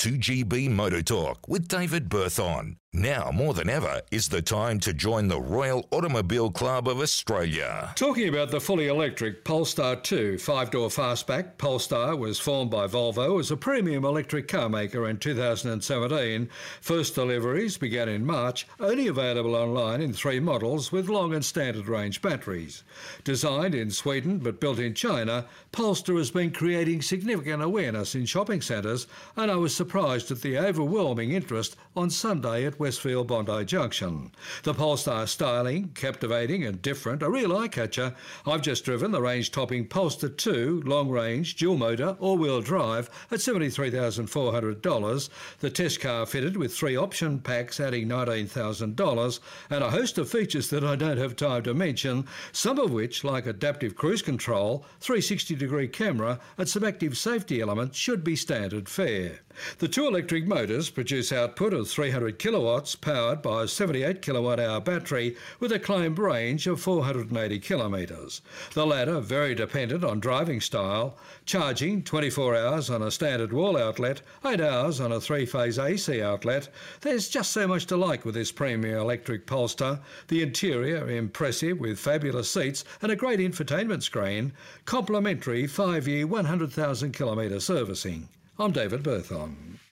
2GB Motor Talk with David Berthon. Now, more than ever, is the time to join the Royal Automobile Club of Australia. Talking about the fully electric Polestar 2 five door fastback, Polestar was formed by Volvo as a premium electric car maker in 2017. First deliveries began in March, only available online in three models with long and standard range batteries. Designed in Sweden but built in China, Polestar has been creating significant awareness in shopping centres, and I was surprised at the overwhelming interest on Sunday at Westfield Bondi Junction. The Polestar styling, captivating and different, a real eye catcher. I've just driven the range topping Polestar 2 long range, dual motor, all wheel drive at $73,400. The test car fitted with three option packs adding $19,000 and a host of features that I don't have time to mention, some of which, like adaptive cruise control, 360 degree camera, and some active safety elements, should be standard fare. The two electric motors produce output of 300 kilowatts powered by a 78 kilowatt hour battery with a claimed range of 480 kilometres. The latter very dependent on driving style, charging 24 hours on a standard wall outlet, 8 hours on a three phase AC outlet. There's just so much to like with this premium electric Polestar. The interior impressive with fabulous seats and a great infotainment screen, complimentary 5 year 100,000 kilometre servicing. I'm David Berthon.